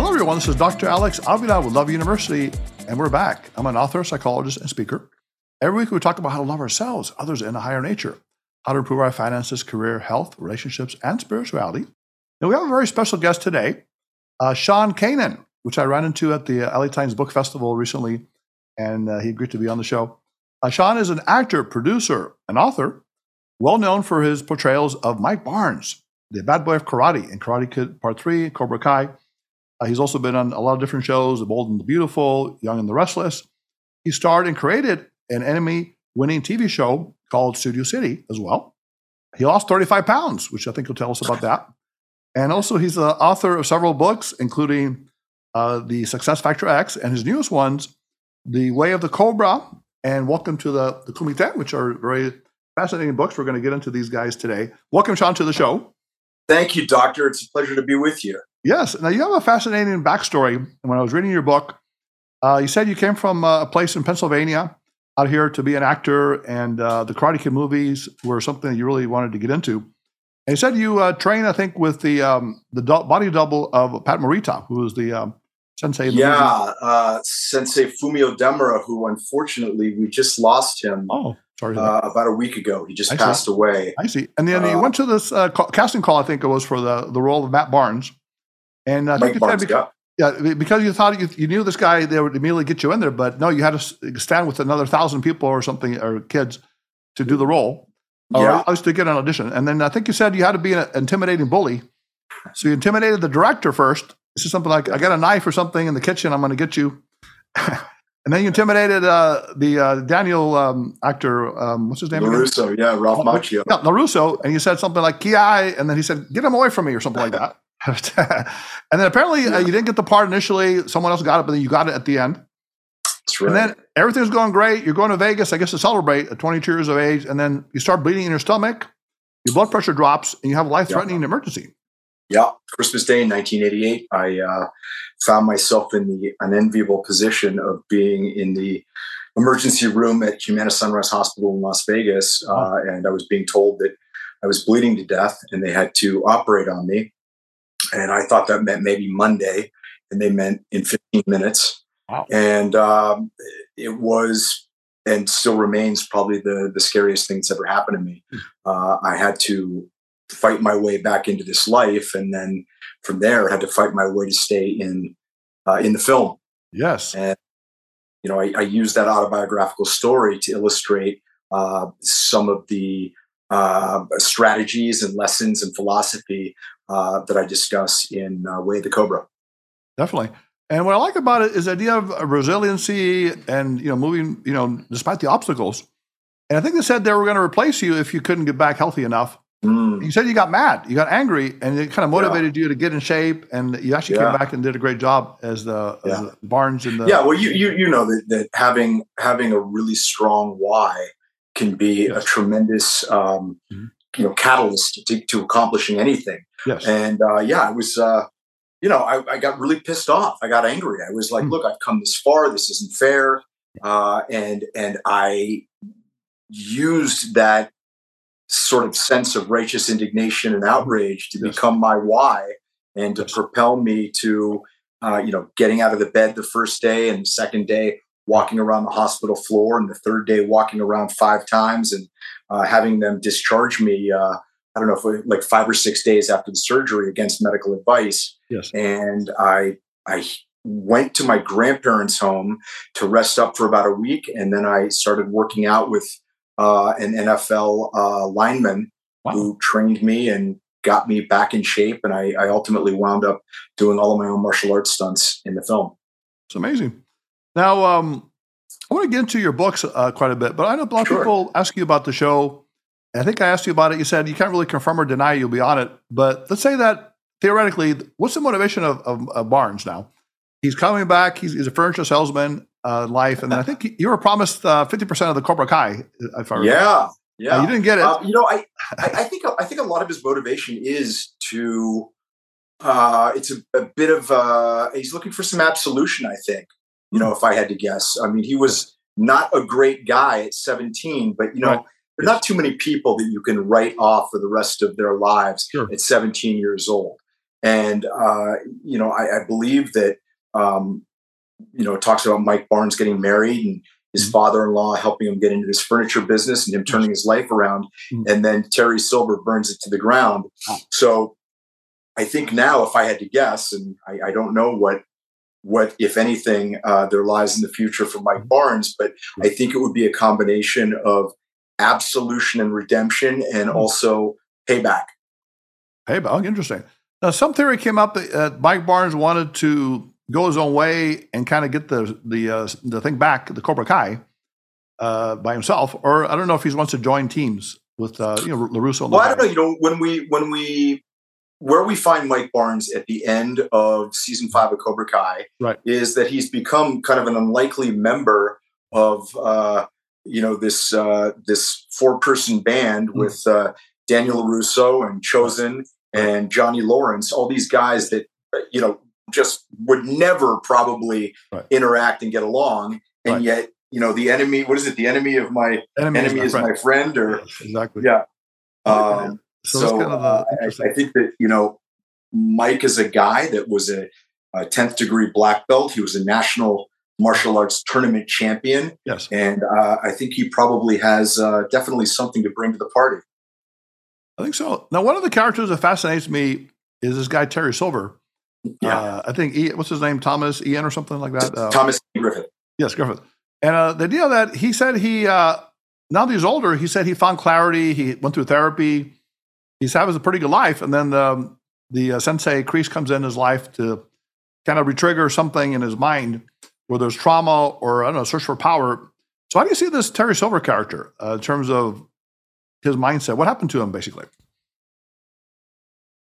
Hello, everyone. This is Dr. Alex Avila with Love University, and we're back. I'm an author, psychologist, and speaker. Every week, we talk about how to love ourselves, others, and a higher nature, how to improve our finances, career, health, relationships, and spirituality. And we have a very special guest today, uh, Sean Kanan, which I ran into at the LA Times Book Festival recently, and uh, he agreed to be on the show. Uh, Sean is an actor, producer, and author, well known for his portrayals of Mike Barnes, the bad boy of karate in Karate Kid Part 3, Cobra Kai. Uh, he's also been on a lot of different shows, The Bold and the Beautiful, Young and the Restless. He starred and created an Emmy winning TV show called Studio City as well. He lost 35 pounds, which I think he'll tell us about that. And also, he's the author of several books, including uh, The Success Factor X and his newest ones, The Way of the Cobra and Welcome to the, the Kumite, which are very fascinating books. We're going to get into these guys today. Welcome, Sean, to the show. Thank you, Doctor. It's a pleasure to be with you. Yes. Now, you have a fascinating backstory. And when I was reading your book, uh, you said you came from uh, a place in Pennsylvania out here to be an actor, and uh, the Karate Kid movies were something that you really wanted to get into. And you said you uh, trained, I think, with the um, the do- body double of Pat Morita, who was the um, sensei. yeah, uh, Sensei Fumio Demura, who unfortunately we just lost him. Oh, sorry. Uh, about a week ago, he just I passed see. away. I see. And then uh, you went to this uh, call, casting call. I think it was for the the role of Matt Barnes. And I think Mike Barnes, because, yeah. yeah, because you thought you, you knew this guy, they would immediately get you in there. But no, you had to stand with another thousand people or something or kids to do the role. Yeah. Or else to get an audition. And then I think you said you had to be an intimidating bully. So you intimidated the director first. This is something like, I got a knife or something in the kitchen. I'm going to get you. and then you intimidated uh, the uh, Daniel um, actor. Um, what's his name? LaRusso, yeah, Ralph Macchio. Yeah, LaRusso. And you said something like, Ki. And then he said, get him away from me or something like that. and then apparently uh, Yeah. uh, you didn't get the part initially. Someone else got it, but then you got it at the end. That's right. And then everything's going great. You're going to Vegas, I guess, to celebrate at 22 years of age. And then you start bleeding in your stomach. Your blood pressure drops, and you have a life-threatening emergency. yeah, Christmas Day in 1988, I uh, found myself in the unenviable position of being in the emergency room at Humana Sunrise Hospital in Las Vegas, uh, and I was being told that I was bleeding to death, and they had to operate on me. And I thought that meant maybe Monday, and they meant in 15 minutes. Wow. And um, it was and still remains probably the the scariest thing that's ever happened to me. Uh, I had to fight my way back into this life, and then from there, I had to fight my way to stay in uh, in the film. Yes. And you know, I, I use that autobiographical story to illustrate uh, some of the uh, strategies and lessons and philosophy uh, that I discuss in uh, Way of the Cobra. Definitely. And what I like about it is the idea of resiliency and you know moving, you know, despite the obstacles. And I think they said they were going to replace you if you couldn't get back healthy enough. Mm. You said you got mad, you got angry, and it kind of motivated you to get in shape. And you actually Yeah. came back and did a great job as the, as the Barnes and the yeah, well, you you you know that, that having having a really strong why can be a tremendous um, Mhm. You know catalyst to, to accomplishing anything. yes, And uh, yeah, I was uh, you know I, I got really pissed off. I got angry. I was like, Mm. look, I've come this far. This isn't fair. Uh, and and I used that sort of sense of righteous indignation and outrage to Yes. become my why and to Yes. propel me to uh, you know getting out of the bed the first day and the second day walking around the hospital floor and the third day walking around five times and uh, having them discharge me uh, i don't know if like five or six days after the surgery against medical advice. Yes, and i i went to my grandparents home to rest up for about a week. And then i started working out with uh, an nfl uh, lineman Wow. who trained me and got me back in shape. And I, I ultimately wound up doing all of my own martial arts stunts in the film. It's amazing. Now, um, I want to get into your books uh, quite a bit, but I know a lot of Sure. people ask you about the show. I think I asked you about it. You said you can't really confirm or deny you'll be on it. But let's say that theoretically, what's the motivation of, of, of Barnes now? He's coming back. He's, he's a furniture salesman uh, life. And then I think you were promised uh, 50% of the Cobra Kai. If I remember. yeah yeah Uh, you didn't get it. Uh, you know, I, I, I think I think a lot of his motivation is to. Uh, it's a, a bit of uh, he's looking for some absolution. I think. You Hmm. know, if I had to guess, I mean, he was not a great guy at 17, but you know, Right. there are not too many people that you can write off for the rest of their lives Sure. at 17 years old. and uh, you know, I, I believe that um, you know, it talks about Mike Barnes getting married and his mm-hmm. father-in-law helping him get into this furniture business and him turning his life around, mm-hmm. and then Terry Silver burns it to the ground. So, I think now, if I had to guess, and I, I don't know what what, if anything, uh, there lies in the future for Mike mm-hmm. Barnes. But I think it would be a combination of absolution and redemption and mm-hmm. also payback. Payback, interesting. Now, some theory came up that uh, Mike Barnes wanted to go his own way and kind of get the the uh, the thing back, the Cobra Kai, uh, by himself, or I don't know if he wants to join teams with uh, you know LaRusso. Well, I don't know. You know, when we when we where we find Mike Barnes at the end of season five of Cobra Kai right. is that he's become kind of an unlikely member of uh, you know this uh, this four person band mm. with uh, Daniel Russo and Chozen and Johnny Lawrence, all these guys that you know just would never probably right. interact and get along, and right. yet you know the enemy. What is it? The enemy of my enemy, enemy is, my, is friend. my friend, or yes, exactly. Yeah. Um, so, so kind of uh, I, I, think that you know Mike is a guy that was a, a 10th degree black belt. He was a national martial arts tournament champion. Yes, and uh, I think he probably has uh, definitely something to bring to the party. I think so. Now, one of the characters that fascinates me is this guy Terry Silver. Yeah, uh, I think what's his name, Thomas Ian or something like that. Uh, Thomas Griffith. Yes, Griffith. And uh, the deal that he said he now that he's older, he said he found clarity. He went through therapy he's having a pretty good life. And then the, the uh, sensei Kreese comes in his life to kind of retrigger something in his mind where there's trauma or, I don't know, search for power. So, how do you see this Terry Silver character uh, in terms of his mindset? What happened to him, basically?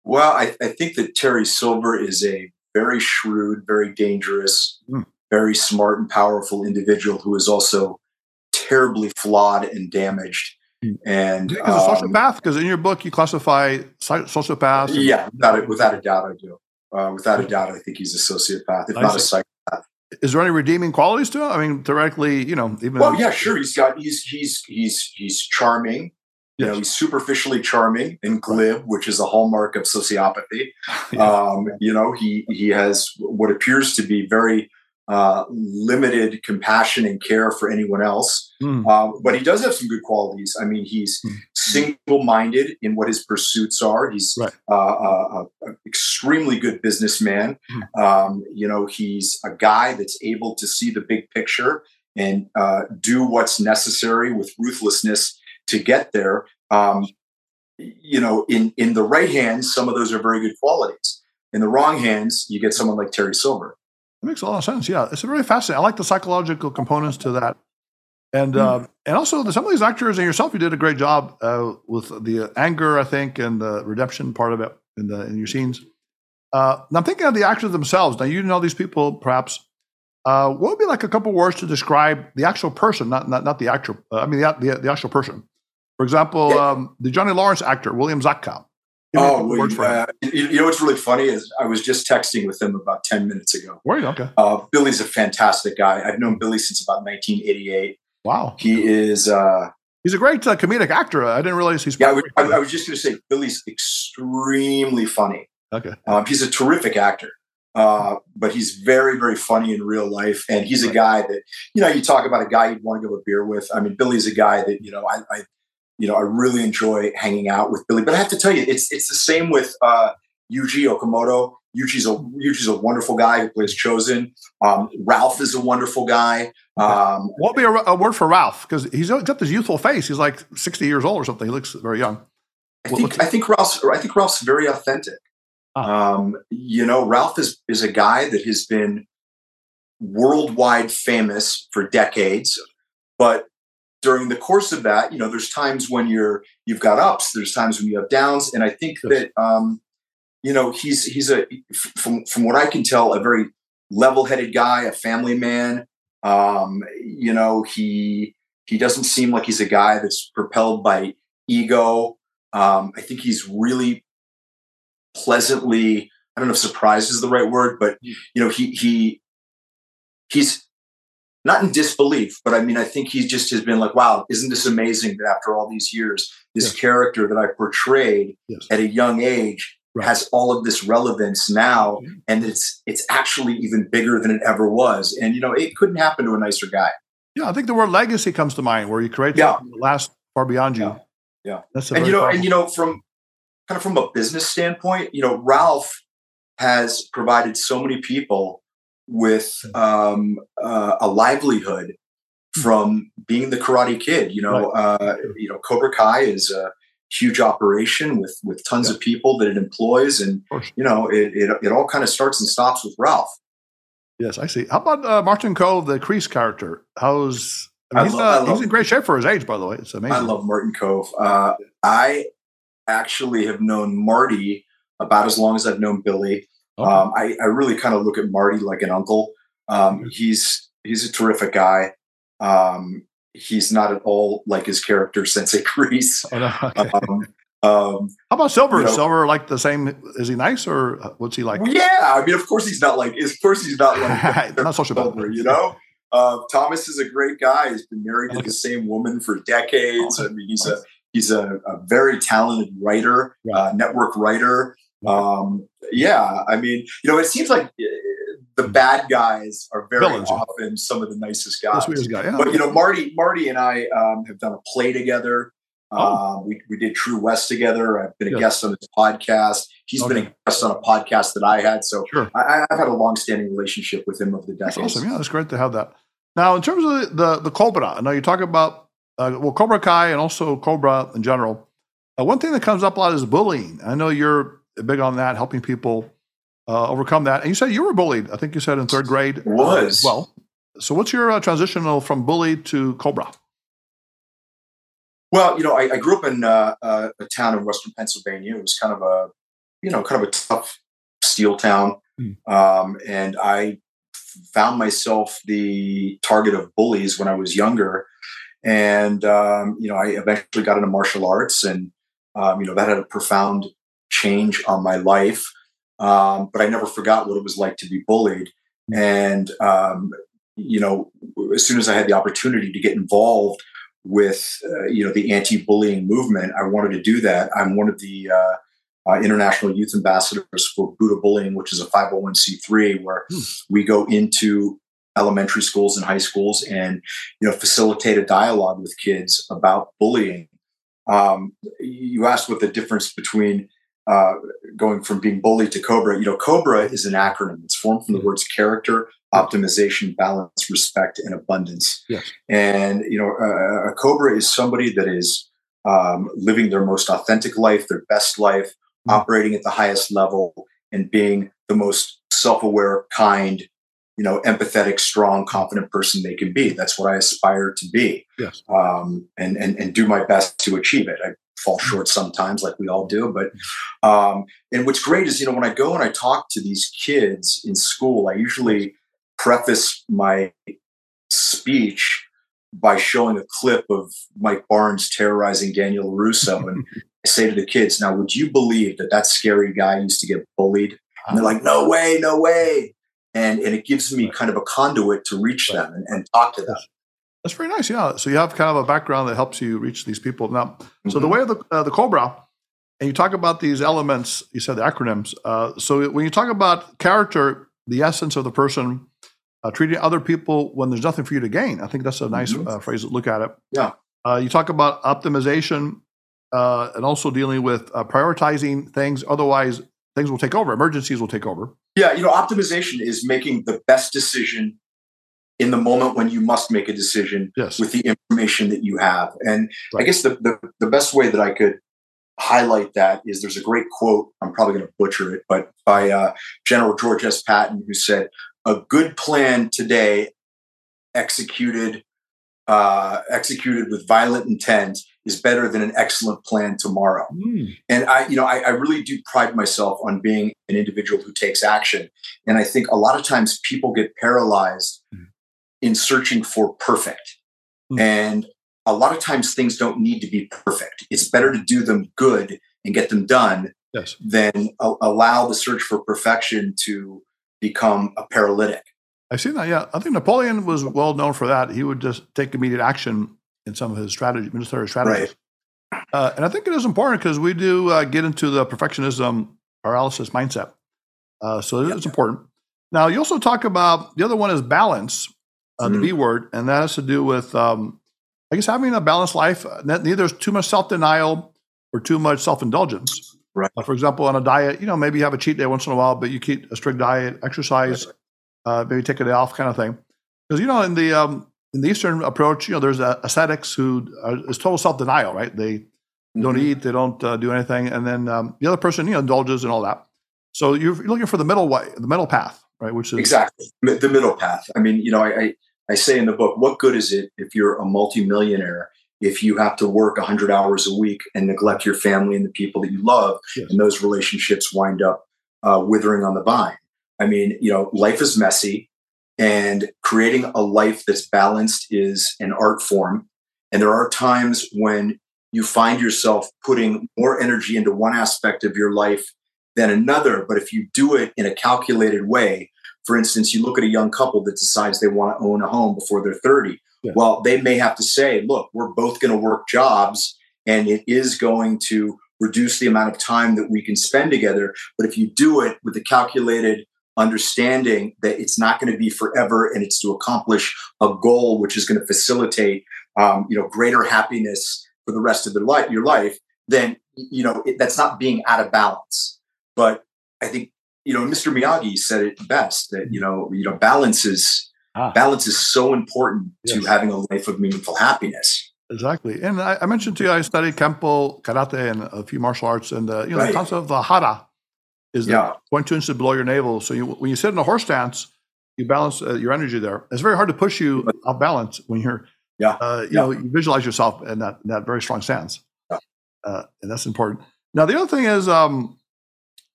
Well, I, I think that Terry Silver is a very shrewd, very dangerous, mm. very smart and powerful individual who is also terribly flawed and damaged. And because um, a sociopath, because in your book you classify sociopaths. Yeah, without a, without a doubt, I do. Uh, without a doubt, I think he's a sociopath, if I not see. a psychopath. Is there any redeeming qualities to him? I mean, theoretically, you know, even. Well, yeah, sure. He's got he's he's he's he's charming. You know, he's superficially charming and glib, which is a hallmark of sociopathy. yeah. um, you know, he he has what appears to be very uh, limited compassion and care for anyone else. Mm. Uh, but he does have some good qualities. I mean, he's mm. single-minded in what his pursuits are. He's right. uh, an extremely good businessman. Mm. Um, you know, he's a guy that's able to see the big picture and uh, do what's necessary with ruthlessness to get there. Um, you know, in in the right hands, some of those are very good qualities. In the wrong hands, you get someone like Terry Silver. It makes a lot of sense. Yeah, it's very fascinating. I like the psychological components to that, and mm. uh, and also the, some of these actors and yourself, you did a great job uh, with the anger, I think, and the redemption part of it in the in your scenes. Uh, now I'm thinking of the actors themselves. Now you know these people, perhaps. Uh, what would be like a couple words to describe the actual person, not not not the actor? Uh, I mean the, the, the actual person. For example, yeah. um, the Johnny Lawrence actor William Zabka. Oh, well, uh, you, know what's really funny is I was just texting with him about ten minutes ago. Were you okay? Uh, Billy's a fantastic guy. I've known Billy since about 1988. Wow, he is. Uh, he's a great uh, comedic actor. I didn't realize he's. Yeah, I, I, was just going to say Billy's extremely funny. Okay, um, he's a terrific actor. Uh, but he's very, very funny in real life, and he's a guy that you know. You talk about a guy you'd want to go a beer with. I mean, Billy's a guy that you know. I, I you know, I really enjoy hanging out with Billy. But I have to tell you, it's it's the same with uh, Yuji Okamoto. Yuji's a Yuji's a wonderful guy who plays Chozen. Um, Ralph is a wonderful guy. Um, what be a, a, word for Ralph? Because he's got this youthful face. He's like sixty years old or something. He looks very young. I think I think Ralph's I think Ralph's very authentic. Ah. Um, you know, Ralph is is a guy that has been worldwide famous for decades, but during the course of that, you know, there's times when you're you've got ups, there's times when you have downs, and I think that um, you know he's he's a from from what I can tell a very level-headed guy, a family man. Um, you know, he he doesn't seem like he's a guy that's propelled by ego. Um, I think he's really pleasantly. I don't know if surprise is the right word, but mm. you know, he he he's not in disbelief, but I mean, I think he just has been like, wow, isn't this amazing that after all these years, this yes. character that I portrayed yes. at a young age right. has all of this relevance now, mm-hmm. and it's it's actually even bigger than it ever was. And you know, it couldn't happen to a nicer guy. Yeah, I think the word legacy comes to mind, where you create yeah. something that lasts far beyond you. Yeah, yeah. That's and you know, powerful. and you know, from kind of from a business standpoint, you know, Ralph has provided so many people with um, uh, a livelihood hmm. from being the Karate Kid. You know, right. uh, you know, Cobra Kai is a huge operation with with tons yeah. of people that it employs, and you know, it, it, it all kind of starts and stops with Ralph. Yes, I see. How about uh, Martin Kove, the Kreese character? How's I mean, I he's, love, he's in great shape for his age, by the way. It's amazing. I love Martin Kove. Uh, I actually have known Marty about as long as I've known Billy. Okay. Um, I, I, really kind of look at Marty like an uncle. Um, he's he's a terrific guy. Um, he's not at all like his character Sensei Kreese. Oh, no. okay. Um, um, How about Silver? You know, Silver like the same? Is he nice or what's he like? Yeah, I mean, of course he's not like. Of course he's not like. They're not social Silver, you know. Uh, Thomas is a great guy. He's been married to the same woman for decades. I mean, he's a he's a, a very talented writer, uh, network writer. Um, yeah, I mean, you know, it seems like uh, the hmm. bad guys are very Villains, often some of the nicest guys. Guy, yeah. But you know, Marty, Marty and I um, have done a play together. Oh. Um, we, we did True West together. I've been a guest on his podcast. He's okay. been a guest on a podcast that I had. So sure. I, have had a long-standing relationship with him over the decades. That's awesome. Yeah, that's great to have that. Now, in terms of the the, the Cobra, I know you talk about uh, well Cobra Kai and also Cobra in general. Uh, one thing that comes up a lot is bullying. I know you're big on that, helping people uh, overcome that. And you said you were bullied. I think you said in third grade. Was well. So, what's your uh, transitional from bully to Cobra? Well, you know, I, I grew up in uh, uh, a town in Western Pennsylvania. It was kind of a, you know, kind of a tough steel town, mm. um, and I found myself the target of bullies when I was younger. And um, you know, I eventually got into martial arts, and um, you know, that had a profound change on my life. Um, but I never forgot what it was like to be bullied. And um, you know, as soon as I had the opportunity to get involved with uh, you know the anti-bullying movement. I wanted to do that. I'm one of the uh, uh, international youth ambassadors for Boo2Bullying, which is a 501c3, where hmm. we go into elementary schools and high schools and you know facilitate a dialogue with kids about bullying. Um, you asked what the difference between uh, going from being bullied to Cobra. You know, Cobra is an acronym. It's formed from the hmm. words character, optimization, balance, respect, and abundance. Yes. And you know, a cobra is somebody that is um, living their most authentic life, their best life, mm-hmm. operating at the highest level, and being the most self-aware, kind, you know, empathetic, strong, confident person they can be. That's what I aspire to be. Yes. Um, and and and do my best to achieve it. I fall mm-hmm. short sometimes, like we all do. But um, and what's great is, you know, when I go and I talk to these kids in school, I usually preface my speech by showing a clip of Mike Barnes terrorizing Daniel Russo. And I say to the kids, now, would you believe that that scary guy used to get bullied? And they're like, no way, no way. And, and it gives me kind of a conduit to reach them and, and talk to them. That's very nice. Yeah. So you have kind of a background that helps you reach these people. Now, mm-hmm. so the mm-hmm. way of the, uh, the Cobra, and you talk about these elements, you said the acronyms. Uh, so when you talk about character, the essence of the person, uh, treating other people when there's nothing for you to gain. I think that's a nice mm-hmm. uh, phrase to look at it. Yeah. Uh, you talk about optimization uh, and also dealing with uh, prioritizing things. Otherwise, things will take over. Emergencies will take over. Yeah, you know, optimization is making the best decision in the moment when you must make a decision yes. with the information that you have. And right. I guess the, the, the best way that I could highlight that is there's a great quote. I'm probably going to butcher it, but by uh, General George S. Patton, who said, a good plan today executed uh, executed with violent intent is better than an excellent plan tomorrow. Mm. And I, you know, I, I, really do pride myself on being an individual who takes action. And I think a lot of times people get paralyzed mm. In searching for perfect. Mm. And a lot of times things don't need to be perfect. It's better to do them good and get them done yes. than a- allow the search for perfection to become a paralytic. I've seen that. Yeah, I think Napoleon was well known for that. He would just take immediate action in some of his strategy, military strategies. Right. Uh, and I think it is important because we do uh, get into the perfectionism paralysis mindset. Uh, so it's important. Now, you also talk about the other one is balance, uh, mm-hmm. the B word, and that has to do with, um, I guess, having a balanced life. Neither too much self denial or too much self indulgence. Right. Uh, for example, on a diet, you know, maybe you have a cheat day once in a while, but you keep a strict diet, exercise, uh, maybe take a day off, kind of thing. Because you know, in the um, in the Eastern approach, you know, there's uh, ascetics who are, is total self denial, right? They mm-hmm. don't eat, they don't uh, do anything, and then um, the other person, you know, indulges and all that. So you're looking for the middle way, the middle path, right? Which is exactly the middle path. I mean, you know, I, I, I say in the book, what good is it if you're a multimillionaire if you have to work 100 hours a week and neglect your family and the people that you love, yes. and those relationships wind up uh, withering on the vine? I mean, you know, life is messy, and creating a life that's balanced is an art form. And there are times when you find yourself putting more energy into one aspect of your life than another. But if you do it in a calculated way, for instance, you look at a young couple that decides they want to own a home before they're 30. Yeah. Well, they may have to say, look, we're both going to work jobs and it is going to reduce the amount of time that we can spend together. But if you do it with a calculated understanding that it's not going to be forever and it's to accomplish a goal which is going to facilitate um, you know greater happiness for the rest of the life, your life, then you know it, that's not being out of balance. But I think you know Mr. Miyagi said it best that you know you know balance is ah. balance is so important yes. to having a life of meaningful happiness. Exactly, and I, I, mentioned to you I studied kempo, karate, and a few martial arts, and uh, you know right. the concept of the hara is yeah. point two inches below your navel. So you, when you sit in a horse stance, you balance uh, your energy there. It's very hard to push you off balance when you're yeah. Uh, you yeah. know, you visualize yourself in that in that very strong stance, yeah. uh, and that's important. Now, the other thing is um,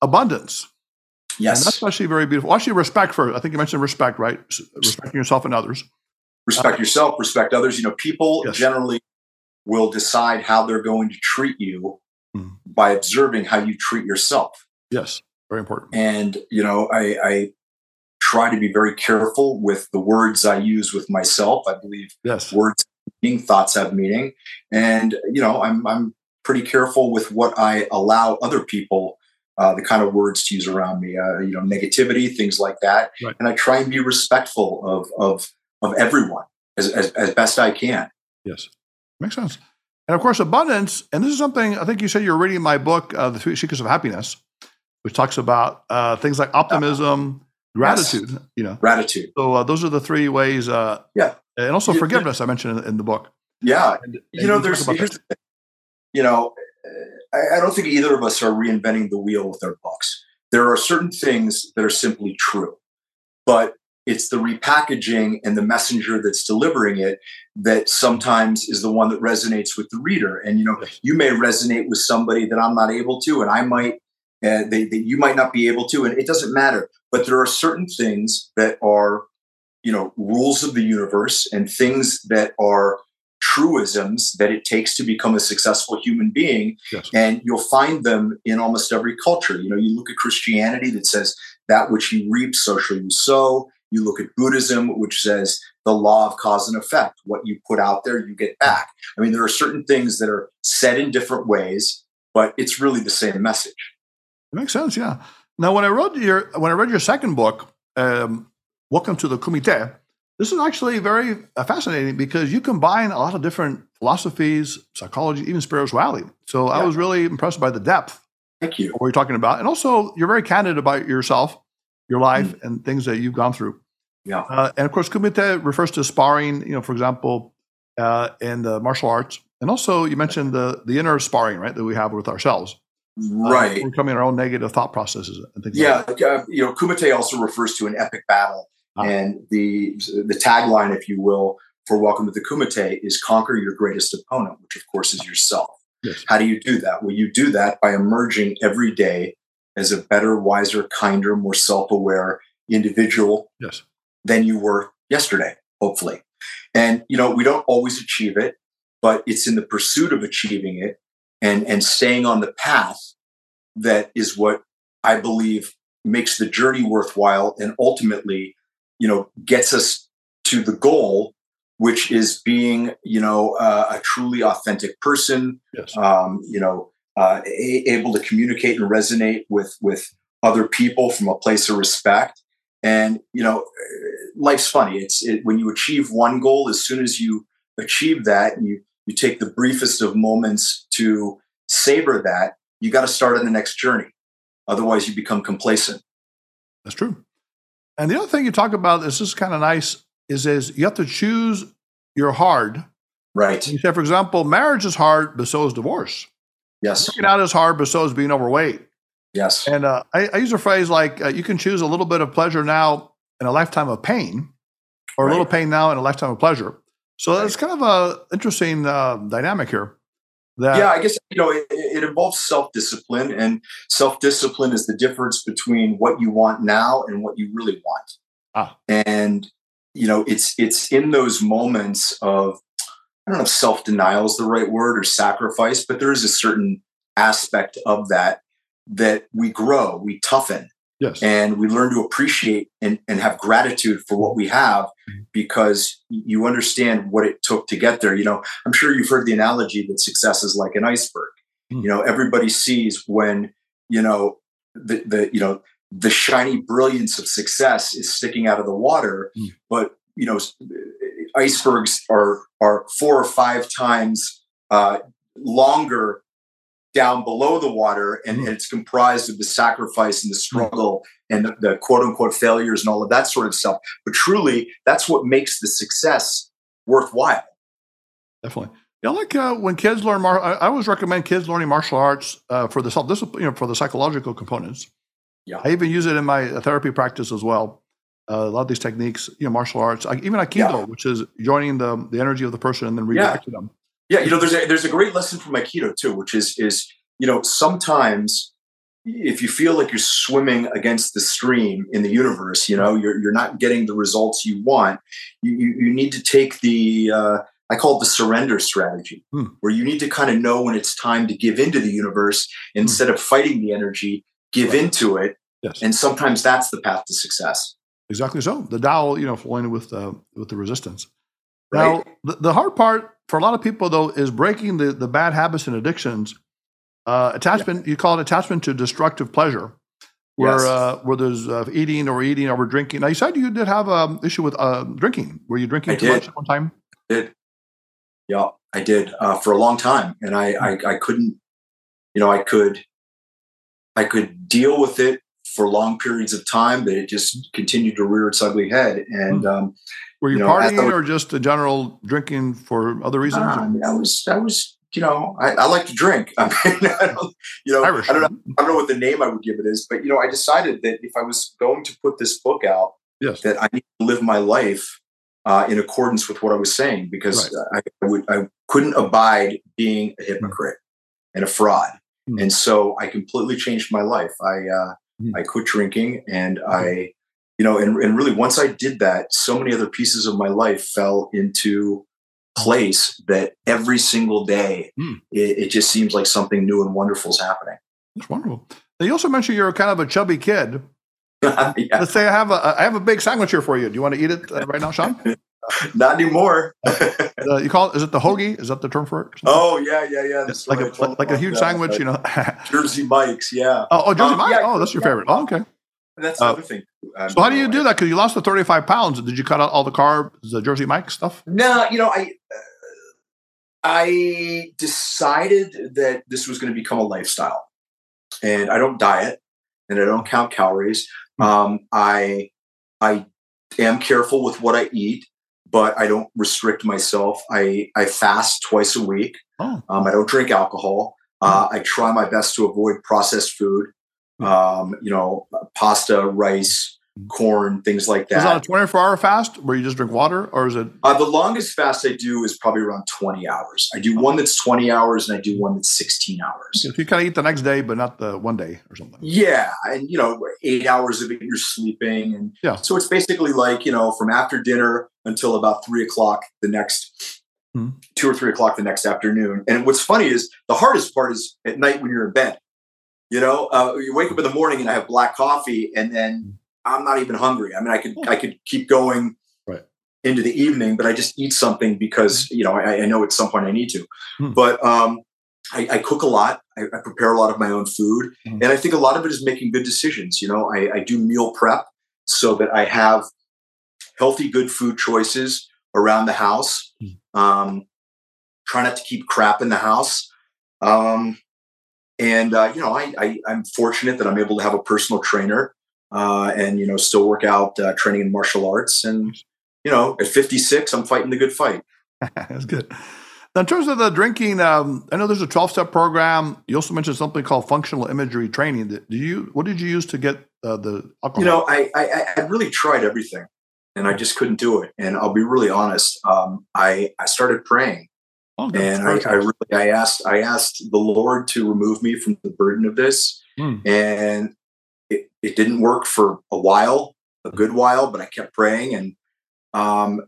abundance. Yes, and that's actually very beautiful. Actually, respect for. I think you mentioned respect, right? Respecting yourself and others. Respect uh, yourself. Respect others. You know, people yes. generally will decide how they're going to treat you mm. by observing how you treat yourself. Yes, very important. And you know, I, I try to be very careful with the words I use with myself. I believe yes. words meaning, thoughts have meaning, and you know I'm I'm pretty careful with what I allow other people. Uh, the kind of words to use around me, uh, you know, negativity, things like that, right. and I try and be respectful of of of everyone as, as, as best I can. Yes, makes sense. And of course, abundance. And this is something I think you said you're reading my book, uh, The Three Secrets of Happiness, which talks about uh, things like optimism, gratitude yes. you know gratitude so uh, those are the three ways uh, yeah and also you, forgiveness i mentioned in, in, the book yeah and, you know there's you know I, I, don't think either of us are reinventing the wheel with our books. There are certain things that are simply true but it's the repackaging and the messenger that's delivering it that sometimes is the one that resonates with the reader. And you know you may resonate with somebody that i'm not able to and i might uh, they, they, you might not be able to and it doesn't matter. But there are certain things that are you know rules of the universe and things that are truisms that it takes to become a successful human being yes. and you'll find them in almost every culture. You know you look at christianity that says that which you reap so shall you sow. You look at buddhism which says the law of cause and effect what you put out there you get back. I mean there are certain things that are said in different ways but it's really the same message. It makes sense yeah. Now, when I wrote your when I read your second book, um, Welcome to the Kumite, this is actually very uh, fascinating because you combine a lot of different philosophies, psychology, even spirituality. So yeah. I was really impressed by the depth. Thank you. What you're talking about, and also you're very candid about yourself, your life, mm and things that you've gone through. Yeah. Uh, and of course, Kumite refers to sparring. You know, for example, uh, in the martial arts, and also you mentioned the the inner sparring, right, that we have with ourselves. Right. Uh, overcoming our own negative thought processes and things yeah, like uh, you know, Kumite also refers to an epic battle. Ah. And the the tagline, if you will, for Welcome to the Kumite is conquer your greatest opponent, which of course is yourself. Yes. How do you do that? Well, you do that by emerging every day as a better, wiser, kinder, more self-aware individual yes. than you were yesterday, hopefully. And you know, we don't always achieve it, but it's in the pursuit of achieving it and and staying on the path that is what I believe makes the journey worthwhile and ultimately, you know, gets us to the goal, which is being, you know, uh, a truly authentic person. Yes. Um, you know, uh, a- able to communicate and resonate with with other people from a place of respect. And you know, life's funny. It's it, when you achieve one goal, as soon as you achieve that, you you take the briefest of moments to savor that. You got to start on the next journey. Otherwise, you become complacent. That's true. And the other thing you talk about, this is kind of nice, is is you have to choose your hard. Right. You said, for example, marriage is hard, but so is divorce. Yes. Working out is hard, but so is being overweight. Yes. And uh, I, I, use a phrase like uh, you can choose a little bit of pleasure now in a lifetime of pain, or right. a little pain now in a lifetime of pleasure. So right. that's kind of a interesting uh, dynamic here. That, yeah, I guess you know it, it involves self discipline, and self discipline is the difference between what you want now and what you really want. Ah. And you know, it's it's in those moments of I don't know if self denial is the right word or sacrifice, but there is a certain aspect of that that we grow, we toughen, Yes. And we learn to appreciate and, and have gratitude for what we have Mm-hmm. because you understand what it took to get there. You know, I'm sure you've heard the analogy that success is like an iceberg. Mm. You know, everybody sees when, you know, the, the you know, the shiny brilliance of success is sticking out of the water, Mm. but you know, icebergs are are four or five times uh, longer down below the water and, Mm. and, it's comprised of the sacrifice and the struggle and the, the, quote unquote failures and all of that sort of stuff. But truly that's what makes the success worthwhile. Definitely. Yeah like uh, when kids learn mar- I, I, always recommend kids learning martial arts uh, for the self-discipline you know, for the psychological components. Yeah. I even use it in my therapy practice as well. Uh, a lot of these techniques you know martial arts like even aikido Yeah. which is joining the, the energy of the person and then redirecting them yeah you know there's a there's a great lesson from aikido too which is is you know sometimes if you feel like you're swimming against the stream in the universe you know you're, you're not getting the results you want you, you, you need to take the uh, i call it the surrender strategy Hmm. where you need to kind of know when it's time to give into the universe instead of fighting the energy give Right. into it yes. and sometimes that's the path to success. Exactly so. The Tao, you know flowing with uh, with the resistance Right. now the, the hard part for a lot of people though is breaking the the bad habits and addictions uh, attachment you call it attachment to destructive pleasure where Yes. uh, where there's uh, eating or eating or drinking now you said you did have an issue with uh, drinking were you drinking I too did. much at one time did. Yeah, I did uh, for a long time, and I, I I couldn't, you know, I could, I could deal with it for long periods of time, but it just continued to rear its ugly head. And um, were you, You know, partying was- or just a general drinking for other reasons um, I was, I was, you know, I, I like to drink. I mean, I don't, you know, Irish I don't know, I don't know what the name I would give it is, but you know, I decided that if I was going to put this book out, yes that I need to live my life uh, in accordance with what I was saying because I, I would I couldn't abide being a hypocrite and a fraud, Hmm. and so I completely changed my life. I uh, Hmm. I quit drinking, and I, you know, and and really once I did that, so many other pieces of my life fell into place that every single day Hmm. it, it just seems like something new and wonderful is happening. that's wonderful now, you also mentioned you're kind of a chubby kid yeah, let's say i have a i have a big sandwich here for you do you want to eat it uh, right now sean not anymore. uh, you call it is it the hoagie is that the term for it oh yeah, yeah, yeah. That's like a told like a huge that. sandwich, you know. Jersey Mike's, yeah. oh, oh, Jersey Um, Mike. yeah, oh, that's your yeah. favorite. Oh, okay. That's Uh, the other thing. Um, So how do you do that? Because you lost the thirty-five pounds. Did you cut out all the carbs, the Jersey Mike stuff? No, you know, I uh, I decided that this was going to become a lifestyle, and I don't diet and I don't count calories. Hmm. Um, I I am careful with what I eat, but I don't restrict myself. I I fast twice a week. Oh, Um, I don't drink alcohol. Uh, I try my best to avoid processed food. Um, you know, pasta, rice, corn, things like that. Is that a twenty-four hour fast where you just drink water, or is it? Uh, the longest fast I do is probably around 20 hours. I do one that's 20 hours and I do one that's 16 hours. If you kind of eat the next day, but not the one day or something. Yeah. And, you know, eight hours of it you're sleeping. And Yeah. so it's basically like, you know, from after dinner until about three o'clock the next, Mhm. two or three o'clock the next afternoon. And what's funny is the hardest part is at night when you're in bed. You know, uh, you wake up in the morning and I have black coffee and then I'm not even hungry. I mean, I could, I could keep going Right. into the evening, but I just eat something because, you know, I, I know at some point I need to. Hmm. But, um, I, I, cook a lot. I, I, prepare a lot of my own food, mm-hmm. and I think a lot of it is making good decisions. You know, I, I do meal prep so that I have healthy, good food choices around the house. Mm-hmm. Um, try not to keep crap in the house. Um, and uh, you know, I, I am fortunate that I'm able to have a personal trainer, uh, and you know, still work out uh, training in martial arts. And you know, at 56, I'm fighting the good fight. That's good. Now, in terms of the drinking, um, I know there's a 12 step program. You also mentioned something called functional imagery training. Do you what did you use to get uh, the alcohol? You know, I, I, I really tried everything, and I just couldn't do it. And I'll be really honest. Um, I I started praying Oh, and I, I, really I asked I asked the Lord to remove me from the burden of this, mm. and it, didn't work for a while, a good while, but I kept praying, and um,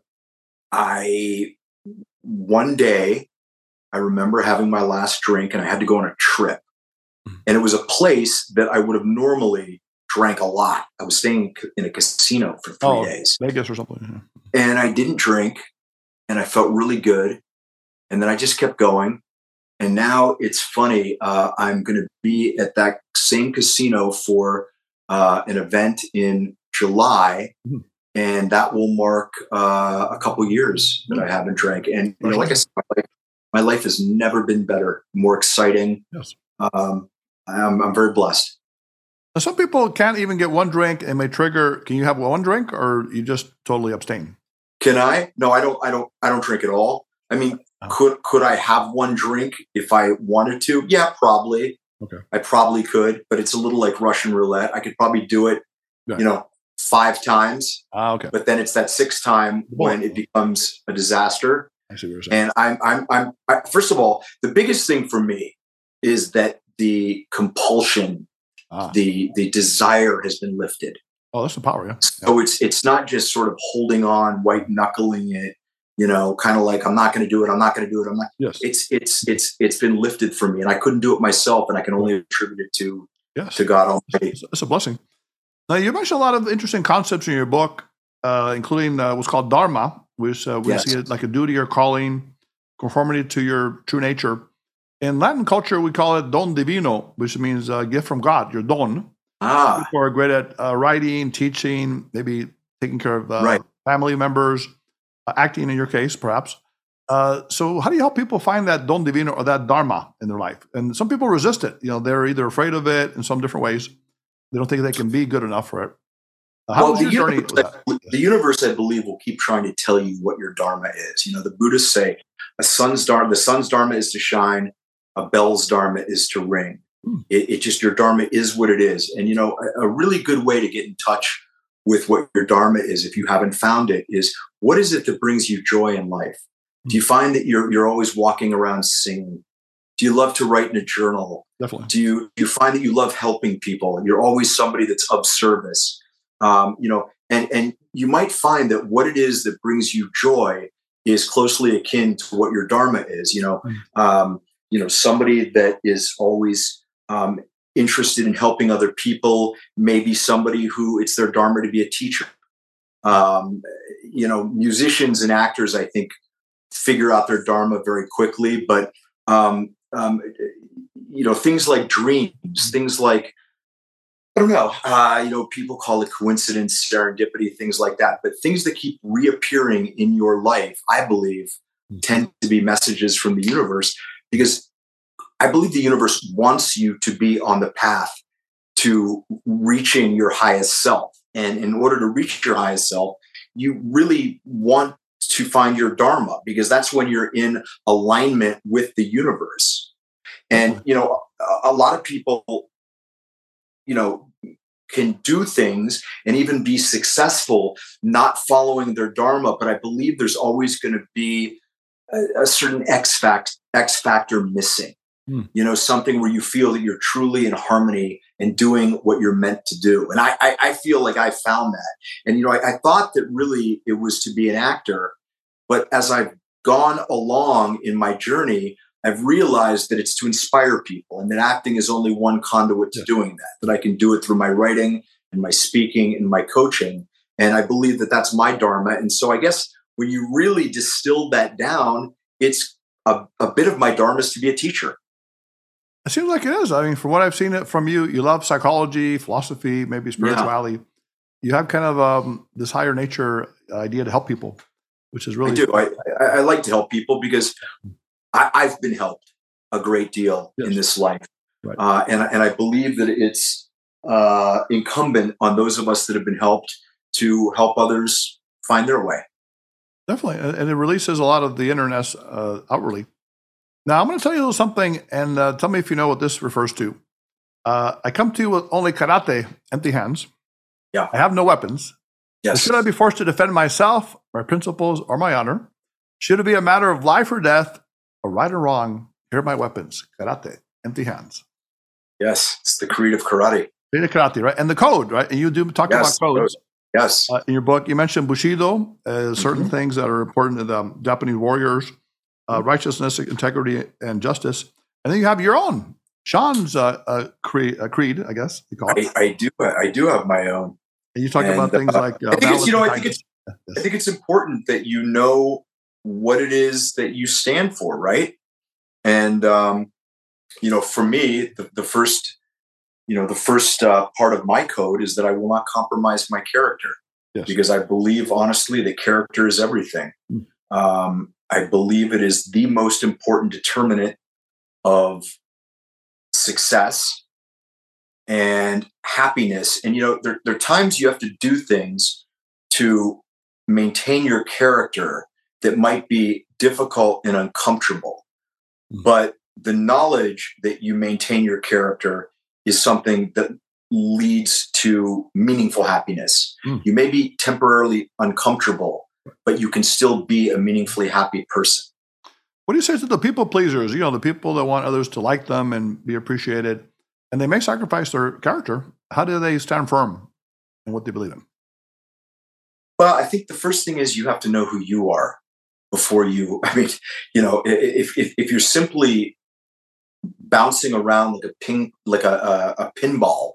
I one day I remember having my last drink, and I had to go on a trip, mm. and it was a place that I would have normally drank a lot. I was staying in a casino for three oh, days, Vegas or something, yeah. and I didn't drink, and I felt really good and then I just kept going. And now it's funny. Uh, I'm going to be at that same casino for uh, an event in July, mm-hmm. and that will mark uh, a couple years that I haven't drank. And you know, like I said, my life, my life, has never been better, more exciting. Yes. Um, I'm, I'm very blessed. Some people can't even get one drink and may trigger. Can you have one drink, or you just totally abstain? Can I? No, I don't. I don't. I don't drink at all. I mean, Oh. Could could I have one drink if I wanted to? Yeah, probably. Okay. I probably could, but it's a little like Russian roulette. I could probably do it, yeah. you know, five times. Ah, okay. But then it's that sixth time when it becomes a disaster. I see what you're saying. And I'm I'm I'm I, first of all, the biggest thing for me is that the compulsion, ah. the the desire has been lifted. Oh, that's the power, yeah. So yeah. it's it's not just sort of holding on, white knuckling it, you know, kind of like I'm not going to do it. I'm not going to do it. I'm not. Yes. It's it's it's it's been lifted from me, and I couldn't do it myself, and I can only attribute it to yes. to God Almighty. It's, a blessing. Now you mentioned a lot of interesting concepts in your book, uh, including uh, what's called dharma, which uh, we yes. see it like a duty or calling, conformity to your true nature. In Latin culture, we call it don divino, which means a gift from God. Your don. Ah. People are great at uh, writing, teaching, maybe taking care of uh, right. family members uh, acting in your case, perhaps. Uh, so, how do you help people find that don divino or that dharma in their life? And some people resist it. You know, they're either afraid of it in some different ways. They don't think they can be good enough for it. Uh, how well, journey? I, the universe, I believe, will keep trying to tell you what your dharma is. You know, the Buddhists say a sun's dharma, the sun's dharma is to shine, a bell's dharma is to ring. Hmm. It, it, just your dharma is what it is. And you know, a, a really good way to get in touch with what your dharma is if you haven't found it is what is it that brings you joy in life? Do you find that you're you're always walking around singing? Do you love to write in a journal? Definitely. Do you do you find that you love helping people? You're always somebody that's of service. Um, you know and and you might find that what it is that brings you joy is closely akin to what your dharma is. You know mm. um, you know somebody that is always um, interested in helping other people, maybe somebody who it's their dharma to be a teacher. Um, you know, musicians and actors, I think, figure out their dharma very quickly. But um, um, you know, things like dreams, things like I don't know, uh, you know, people call it coincidence, serendipity, things like that. But things that keep reappearing in your life, I believe, hmm. tend to be messages from the universe because I believe the universe wants you to be on the path to reaching your highest self. And in order to reach your highest self, you really want to find your dharma because that's when you're in alignment with the universe. And, you know, a lot of people, you know, can do things and even be successful not following their dharma. But I believe there's always going to be a, a certain X, fact, X factor missing. Hmm. You know, something where you feel that you're truly in harmony and doing what you're meant to do. And I, I, I feel like I found that. And, you know, I, I thought that really it was to be an actor. But as I've gone along in my journey, I've realized that it's to inspire people and that acting is only one conduit to doing that, that I can do it through my writing and my speaking and my coaching. And I believe that that's my dharma. And so I guess when you really distill that down, it's a, a bit of my dharma is to be a teacher It seems like it is. I mean, from what I've seen it from you, you love psychology, philosophy, maybe spirituality. Yeah. You have kind of um, this higher nature idea to help people, which is really. I do. I, I, like to help people because I, have been helped a great deal yes. in this life, right. uh, and and I believe that it's uh, incumbent on those of us that have been helped to help others find their way. Definitely, and it releases a lot of the internet uh, outwardly. Now, I'm going to tell you something, and uh, tell me if you know what this refers to. Uh, I come to you with only karate, empty hands. Yeah. I have no weapons. Yes. Should I be forced to defend myself, my principles, or my honor? Should it be a matter of life or death, or right or wrong? Here are my weapons karate, empty hands. Yes, it's the creed of karate. Creed of karate, right? And the code, right? And you do talk yes, about codes. Yes. Uh, in your book, you mentioned Bushido, uh, certain mm-hmm. things that are important to the Japanese warriors uh, righteousness, integrity, and justice. And then you have your own Sean's uh, uh, creed, uh, creed, I guess you call it. I, I, do. I do have my own. And you talk and, about things uh, like. I think it's you know. I think it's. I think it's important that you know what it is that you stand for, right? And um, you know, for me, the, the first, you know, the first uh, part of my code is that I will not compromise my character, yes. because I believe honestly that character is everything. Mm. Um, I believe it is the most important determinant of success and happiness. And, you know, there, there are times you have to do things to maintain your character that might be difficult and uncomfortable. Mm-hmm. But the knowledge that you maintain your character is something that leads to meaningful happiness. Mm. You may be temporarily uncomfortable, but you can still be a meaningfully happy person. What do you say to the people pleasers? You know, the people that want others to like them and be appreciated, and they may sacrifice their character. How do they stand firm in what they believe in? Well, I think the first thing is you have to know who you are before you. I mean, you know, if if, if you're simply bouncing around like a ping, like a, a, a pinball,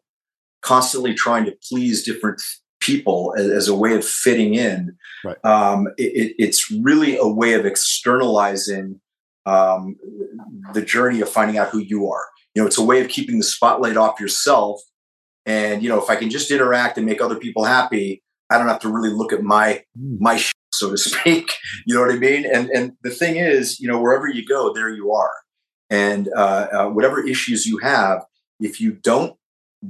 constantly trying to please different people as, as a way of fitting in, right. um, it, it's really a way of externalizing um, the journey of finding out who you are. You know, it's a way of keeping the spotlight off yourself. And you know, if I can just interact and make other people happy, I don't have to really look at my mm. my sh- so to speak. You know what I mean? And and the thing is, you know, wherever you go, there you are. And uh, uh, whatever issues you have, if you don't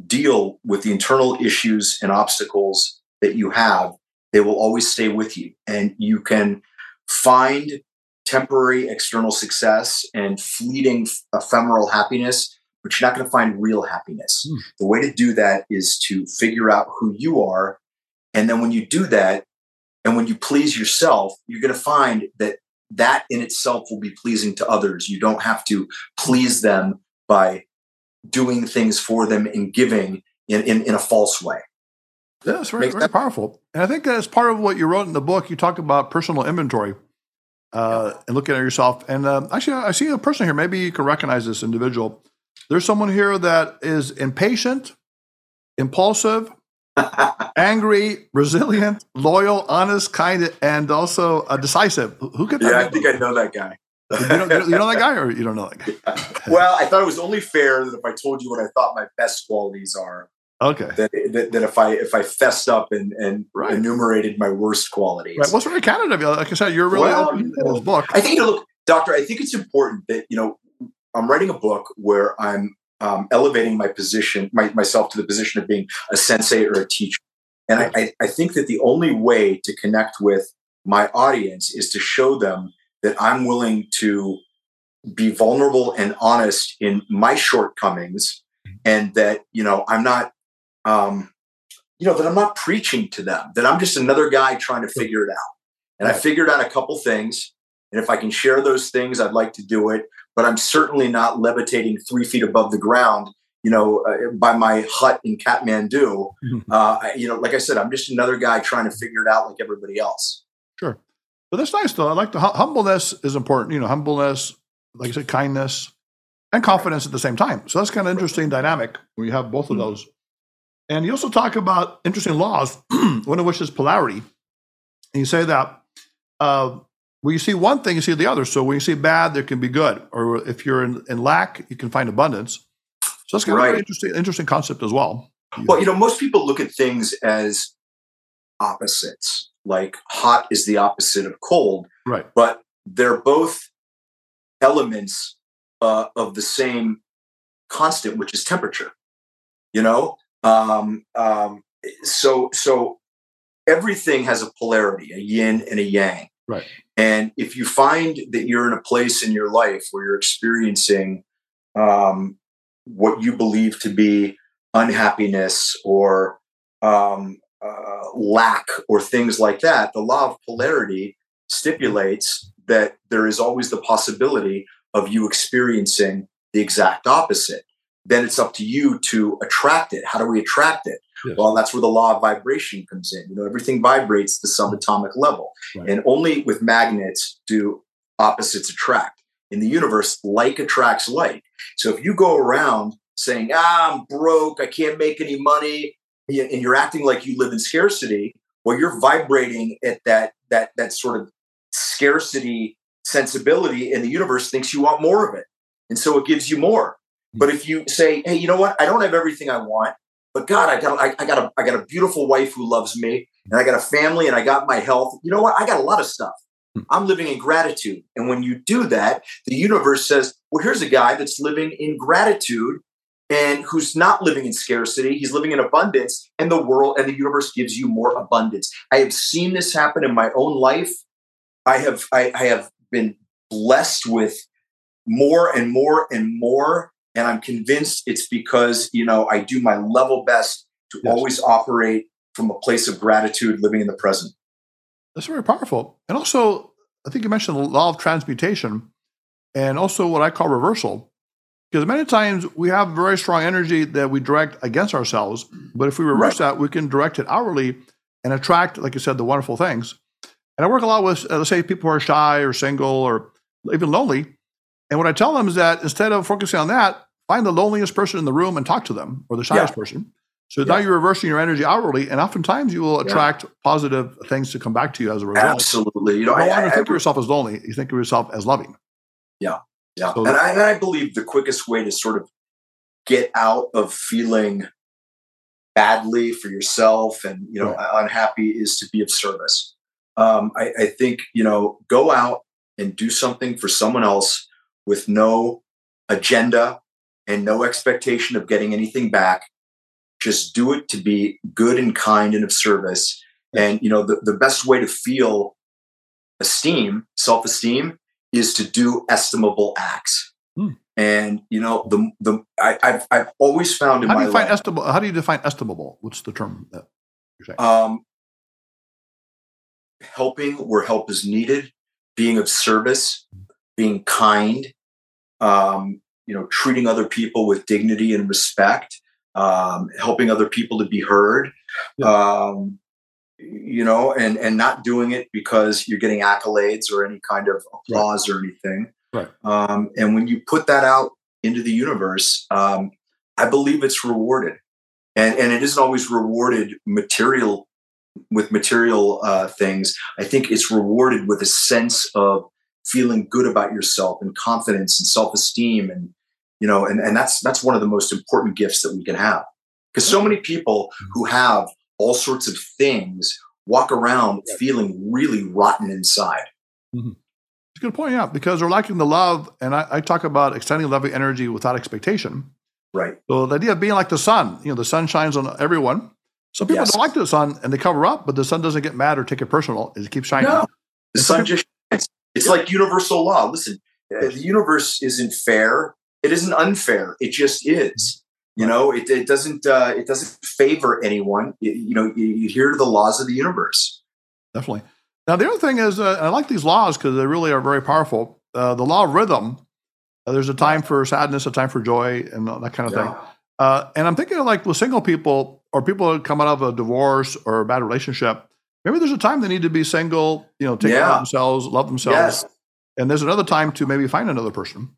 deal with the internal issues and obstacles that you have, they will always stay with you. And you can find temporary external success and fleeting ephemeral happiness, but you're not going to find real happiness. Mm. The way to do that is to figure out who you are. And then when you do that, and when you please yourself, you're going to find that that in itself will be pleasing to others. You don't have to please them by doing things for them and giving in, in, in a false way. Yeah, it's very, very powerful. And I think as part of what you wrote in the book, you talked about personal inventory uh, and looking at yourself. And uh, actually, I see a person here. Maybe you can recognize this individual. There's someone here that is impatient, impulsive, angry, resilient, loyal, honest, kind, and also uh, decisive. Who could? Yeah, I think I know that guy you, know, you know that guy, or you don't know that guy? well, I thought it was only fair that if I told you what I thought my best qualities are, okay, that, that, that if I if I fessed up and and right. enumerated my worst qualities, right. What's candid of you? Like I said, you're really well, open in this book. I think, you look, doctor, I think it's important that you know I'm writing a book where I'm um, elevating my position, my, myself to the position of being a sensei or a teacher. And I, I think that the only way to connect with my audience is to show them that I'm willing to be vulnerable and honest in my shortcomings and that you know i'm not um you know that i'm not preaching to them that i'm just another guy trying to figure it out. And i figured out a couple things and if i can share those things i'd like to do it but i'm certainly not levitating three feet above the ground you know uh, by my hut in kathmandu uh, you know like i said i'm just another guy trying to figure it out like everybody else. Sure but that's nice though. I like the humbleness is important. You know, humbleness, like I said, kindness and confidence at the same time. So that's kind of interesting dynamic when you have both of hmm. those. And you also talk about interesting laws, one of which is polarity. And you say that uh, when you see one thing, you see the other. So when you see bad, there can be good. Or if you're in, in lack, you can find abundance. So that's kind right. of an interesting, interesting concept as well. Well, you know, most people look at things as opposites. Like hot is the opposite of cold. Right. But they're both elements uh, of the same constant, which is temperature. You know, um, um, so so everything has a polarity, a yin and a yang. Right. And if you find that you're in a place in your life where you're experiencing um, what you believe to be unhappiness or um, uh, lack or things like that, the law of polarity stipulates that there is always the possibility of you experiencing the exact opposite. Then it's up to you to attract it. How do we attract it? Yes. Well, that's where the law of vibration comes in. You know, everything vibrates the subatomic level, right. and only with magnets do opposites attract. In the universe, like attracts like. So if you go around saying, "Ah, I'm broke, I can't make any money," and you're acting like you live in scarcity, well, you're vibrating at that that that sort of scarcity sensibility, and the universe thinks you want more of it, and so it gives you more. Hmm. But if you say, "Hey, you know what? I don't have everything I want, but God, I got I, I got a I got a beautiful wife who loves me, and I got a family, and I got my health. You know what? I got a lot of stuff. Hmm. I'm living in gratitude. And when you do that, the universe says, well, here's a guy that's living in gratitude and who's not living in scarcity. He's living in abundance, and the world and the universe gives you more abundance. I have seen this happen in my own life. I have I, I have been blessed with more and more and more and I'm convinced it's because, you know, I do my level best to yes. always operate from a place of gratitude, living in the present. That's very powerful. And also, I think you mentioned the law of transmutation and also what I call reversal. Because many times we have very strong energy that we direct against ourselves. But if we reverse right. that, we can direct it outwardly and attract, like you said, the wonderful things. And I work a lot with, uh, let's say, people who are shy or single or even lonely. And what I tell them is that instead of focusing on that, find the loneliest person in the room and talk to them or the shyest yeah. person. So yeah. now you're reversing your energy outwardly, and oftentimes you will attract yeah. positive things to come back to you as a result. Absolutely. You, know, don't I, to I, think I, of yourself as lonely. You think of yourself as loving. Yeah. Yeah. So and, I, and I believe the quickest way to sort of get out of feeling badly for yourself and you know right. unhappy is to be of service. Um, I, I think you know go out and do something for someone else with no agenda and no expectation of getting anything back. Just do it to be good and kind and of service. And you know, the, the best way to feel esteem, self-esteem, is to do estimable acts. Hmm. And you know, the the I, have I've always found in how do you define life, estimable? How do you define estimable? What's the term that you're saying? Um, helping where help is needed, being of service, being kind, um, you know, treating other people with dignity and respect, um, helping other people to be heard, yeah. um, you know, and and not doing it because you're getting accolades or any kind of applause right. or anything. Right. Um, and when you put that out into the universe, um, I believe it's rewarded, and and it isn't always rewarded material with material uh, things. I think it's rewarded with a sense of feeling good about yourself and confidence and self-esteem and you know and, and that's that's one of the most important gifts that we can have because so many people who have all sorts of things walk around feeling really rotten inside mm-hmm. it's a good point yeah because they're lacking the love and I, I talk about extending loving energy without expectation right so the idea of being like the sun you know the sun shines on everyone some people yes. don't like the sun and they cover up but the sun doesn't get mad or take it personal it keeps shining no, the sun just shines it's like universal law. Listen, the universe isn't fair. It isn't unfair. It just is. You know, it, it doesn't uh, it doesn't favor anyone. It, you know, you, you hear the laws of the universe. Definitely. Now, the other thing is, uh, I like these laws because they really are very powerful. Uh, the law of rhythm. Uh, there's a time for sadness, a time for joy, and that kind of yeah. thing. Uh, and I'm thinking of like with single people or people coming out of a divorce or a bad relationship, maybe there's a time they need to be single, you know, take yeah. care of themselves, love themselves. Yes. And there's another time to maybe find another person.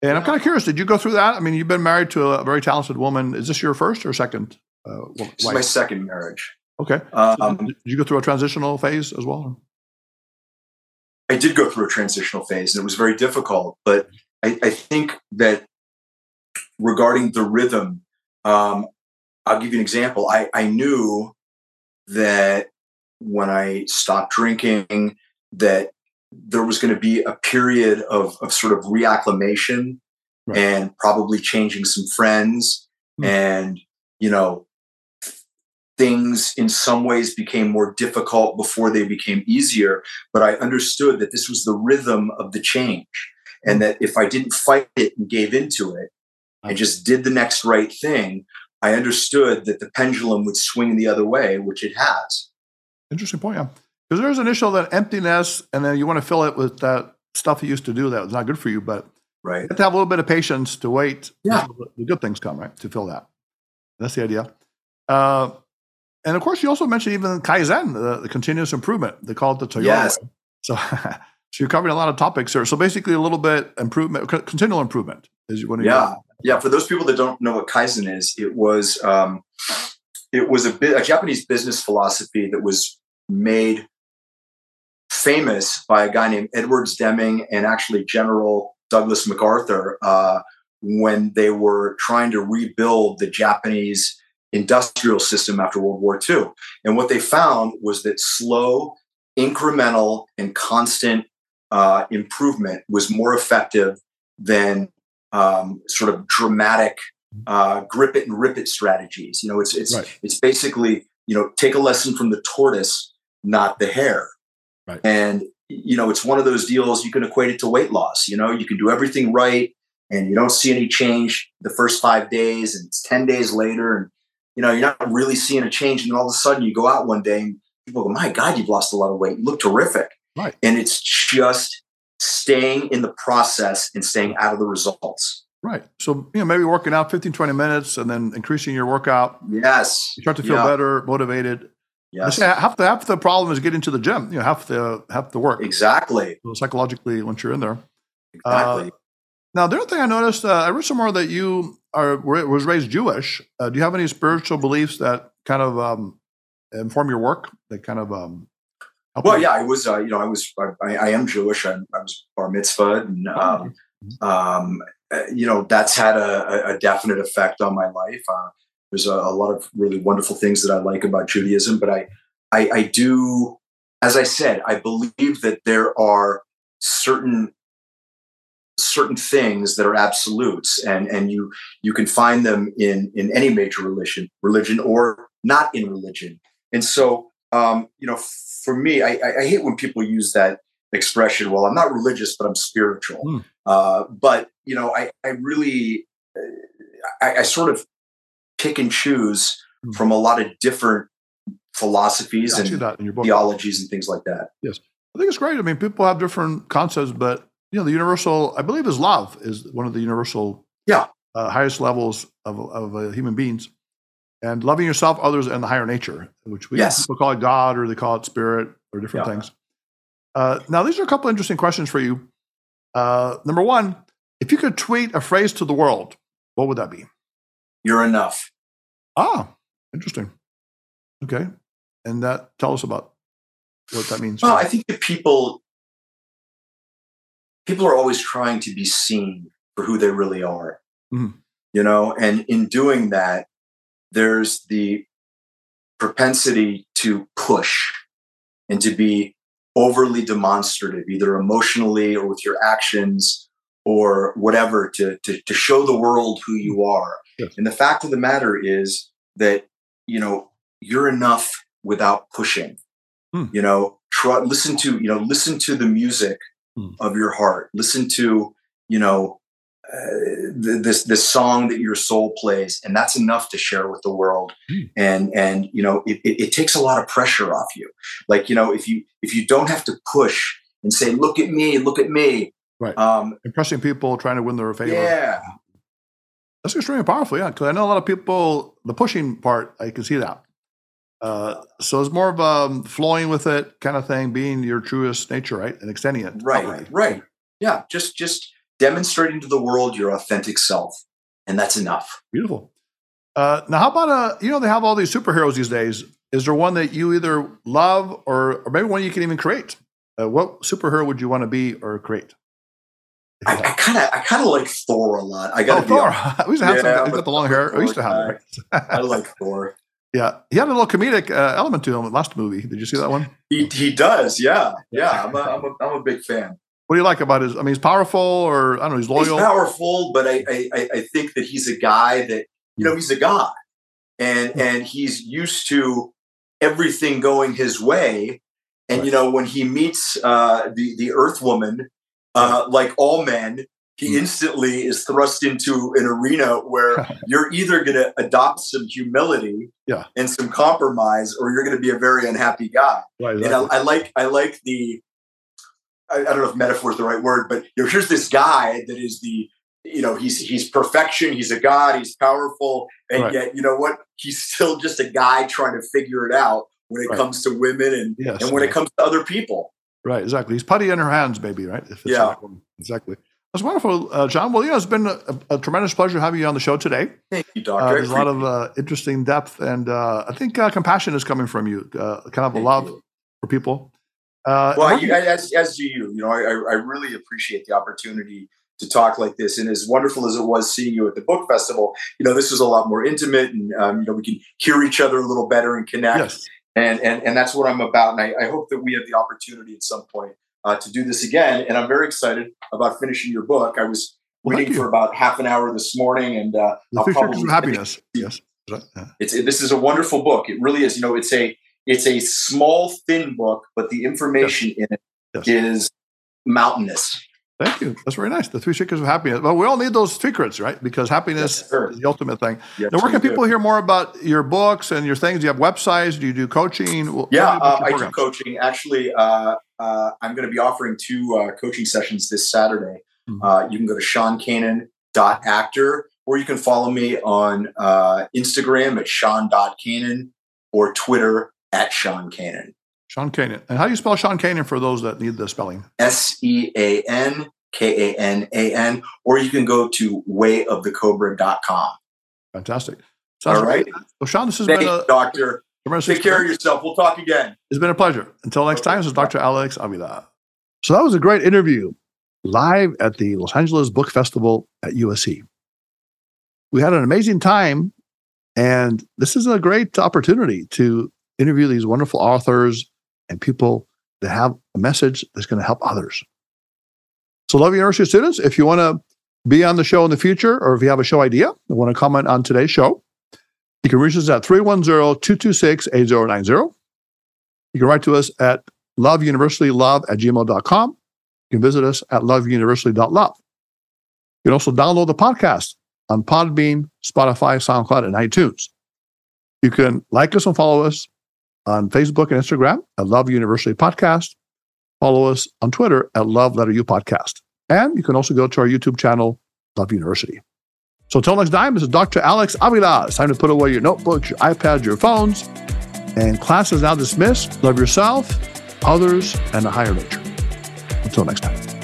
And I'm kind of curious, did you go through that? I mean, you've been married to a very talented woman. Is this your first or second? Uh, this is my second marriage. Okay. Um, did you go through a transitional phase as well? I did go through a transitional phase and it was very difficult. But I, I think that regarding the rhythm, um, I'll give you an example. I, I knew that when I stopped drinking, that there was going to be a period of, of sort of reacclimation right. and probably changing some friends mm. and you know things in some ways became more difficult before they became easier but i understood that this was the rhythm of the change and hmm. that if i didn't fight it and gave into it and just did the next right thing i understood that the pendulum would swing the other way which it has interesting point yeah because there's initial that emptiness and then you want to fill it with that stuff you used to do that was not good for you but Right. You have to have a little bit of patience to wait. Yeah. The good things come, right? To fill that. That's the idea. Uh, and of course, you also mentioned even Kaizen, the, the continuous improvement. They call it the Toyota yes. way. So, so you're covering a lot of topics here. So basically, a little bit improvement, continual improvement is when yeah, yeah. For those people that don't know what Kaizen is, it was um, it was a bit a Japanese business philosophy that was made famous by a guy named Edwards Deming and actually General Douglas MacArthur uh, when they were trying to rebuild the Japanese industrial system after World War II. And what they found was that slow, incremental, and constant uh, improvement was more effective than um, sort of dramatic uh, grip it and rip it strategies. You know, it's it's right. it's basically you know take a lesson from the tortoise, not the hare. Right. And you know, it's one of those deals you can equate it to weight loss. You know, you can do everything right and you don't see any change the first five days and it's 10 days later and you know, you're not really seeing a change. And all of a sudden you go out one day and people go, My God, you've lost a lot of weight. You look terrific. Right. And it's just staying in the process and staying out of the results. Right. So, you know, maybe working out 15, 20 minutes and then increasing your workout. Yes. You start to feel yeah. better, motivated. Yes. half the half the problem is getting to the gym. You know, half the half the work. Exactly. So psychologically, once you're in there. Exactly. Uh, now, the other thing I noticed, uh, I read somewhere that you are was raised Jewish. Uh, do you have any spiritual beliefs that kind of um, inform your work? That kind of um, well, you? yeah, I was. Uh, you know, I was. I, I am Jewish. I, I, was bar mitzvah, and oh, um, um, uh, you know, that's had a, a, definite effect on my life. There's a, a, lot of really wonderful things that I like about Judaism, but I, I, I do, as I said, I believe that there are certain certain things that are absolutes and and you you can find them in in any major religion religion or not in religion and so um you know for me i i hate when people use that expression well i'm not religious but i'm spiritual mm. uh but you know i i really I, I sort of pick and choose mm-hmm. from a lot of different philosophies and theologies and things like that. Yes. I think it's great. I mean, people have different concepts, but you know, the universal, I believe, is love is one of the universal, yeah, uh, highest levels of, of uh, human beings, and loving yourself, others, and the higher nature, which we yes. people call it God or they call it spirit or different yeah. things. Uh, now, these are a couple interesting questions for you. Uh, number one, if you could tweet a phrase to the world, what would that be? You're enough. Ah, interesting. Okay. And that tell us about what that means. Well, I think that people people are always trying to be seen for who they really are. Mm-hmm. You know, and in doing that, there's the propensity to push and to be overly demonstrative, either emotionally or with your actions or whatever, to, to, to show the world who you are. Yes. And the fact of the matter is that, you know, you're enough without pushing. Hmm. You know, try listen to, you know, listen to the music hmm. of your heart. Listen to, you know, uh, this this song that your soul plays, and that's enough to share with the world. Hmm. And and you know, it, it, it takes a lot of pressure off you. Like you know, if you if you don't have to push and say, "Look at me, look at me," right? Um, Impressing people, trying to win their favor. Yeah, that's extremely powerful, yeah. Because I know a lot of people, the pushing part, I can see that. Uh, so it's more of a um, flowing with it kind of thing, being your truest nature, right, and extending it. Right, right, yeah. Just just demonstrating to the world your authentic self, and that's enough. Beautiful. Uh, now, how about uh, you know they have all these superheroes these days. Is there one that you either love or, or maybe one you can even create Uh, what superhero would you want to be or create? I kind of, I kind of like Thor a lot. I got oh, Thor. we used to have yeah, some. He's got the long hair. We used to have it. I like Thor. Yeah, he had a little comedic uh, element to him in the last movie. Did you see that one? He he does. Yeah, yeah. I'm a, I'm a, I'm a big fan. What do you like about his? I mean, he's powerful, or I don't know, he's loyal. He's powerful, but I I, I think that he's a guy that you know he's a god, and mm-hmm. and he's used to everything going his way. And right. you know when he meets uh, the the Earth Woman, uh, like all men, he mm. instantly is thrust into an arena where you're either going to adopt some humility yeah. and some compromise, or you're going to be a very unhappy guy. Right, exactly. And I, I, like I like the I, I, don't know if metaphor is the right word, but you know, here's this guy that is the you know he's he's perfection, he's a god, he's powerful, and right. yet you know what? He's still just a guy trying to figure it out when it right. comes to women and yes, and when it comes to other people. Right, exactly. He's putty in her hands, maybe, right? yeah, exactly. That's wonderful, uh, Sean. Well, you know, it's been a, a, tremendous pleasure having you on the show today. Thank you, Doctor. Uh, there's a lot of uh, interesting depth, and uh, I think uh, compassion is coming from you, uh, kind of a love you. for people. well, you, as, as do you. You know, I, I really appreciate the opportunity to talk like this. And as wonderful as it was seeing you at the book festival, you know, this is a lot more intimate, and um, you know, we can hear each other a little better and connect. Yes. And, and and that's what I'm about. And I, I hope that we have the opportunity at some point uh, to do this again. And I'm very excited about finishing your book. I was well, waiting for about half an hour this morning, and uh, the I'll probably of happiness. Yes, it's this is a wonderful book. It really is. You know, it's a it's a small, thin book, but the information yes. in it yes. is mountainous. Thank you. That's very nice. The three secrets of happiness. Well, we all need those secrets, right? Because happiness yes, is the ultimate thing. Yes, now, where can people do. hear more about your books and your things? Do you have websites? Do you do coaching? Yeah, uh, I do coaching. Actually, uh, uh, I'm going to be offering two uh, coaching sessions this Saturday. Mm-hmm. Uh, you can go to seankanan.actor or you can follow me on uh, Instagram at sean.kanan or Twitter at Sean Kanan. Sean Kanan. And how do you spell Sean Kanan for those that need the spelling? S E A N K A N A N. Or you can go to wayofthecobra.com. Fantastic. Sounds All right. Great. Well, Sean, this has Thanks, been a doctor. Take care of yourself. We'll talk again. It's been a pleasure. Until next time, this is Dr. Alex Avila. So that was a great interview live at the Los Angeles Book Festival at USC. We had an amazing time, and this is a great opportunity to interview these wonderful authors and people that have a message that's going to help others. So, Love University students, if you want to be on the show in the future, or if you have a show idea and want to comment on today's show, you can reach us at 310-226-8090. You can write to us at loveuniversitylove at gmail.com. You can visit us at loveuniversity.love. You can also download the podcast on Podbean, Spotify, SoundCloud, and iTunes. You can like us and follow us on Facebook and Instagram at Love University Podcast. Follow us on Twitter at Love Letter U Podcast. And you can also go to our YouTube channel, Love University. So until next time, this is Dr. Alex Avila. It's time to put away your notebooks, your iPads, your phones. And class is now dismissed. Love yourself, others, and a higher nature. Until next time.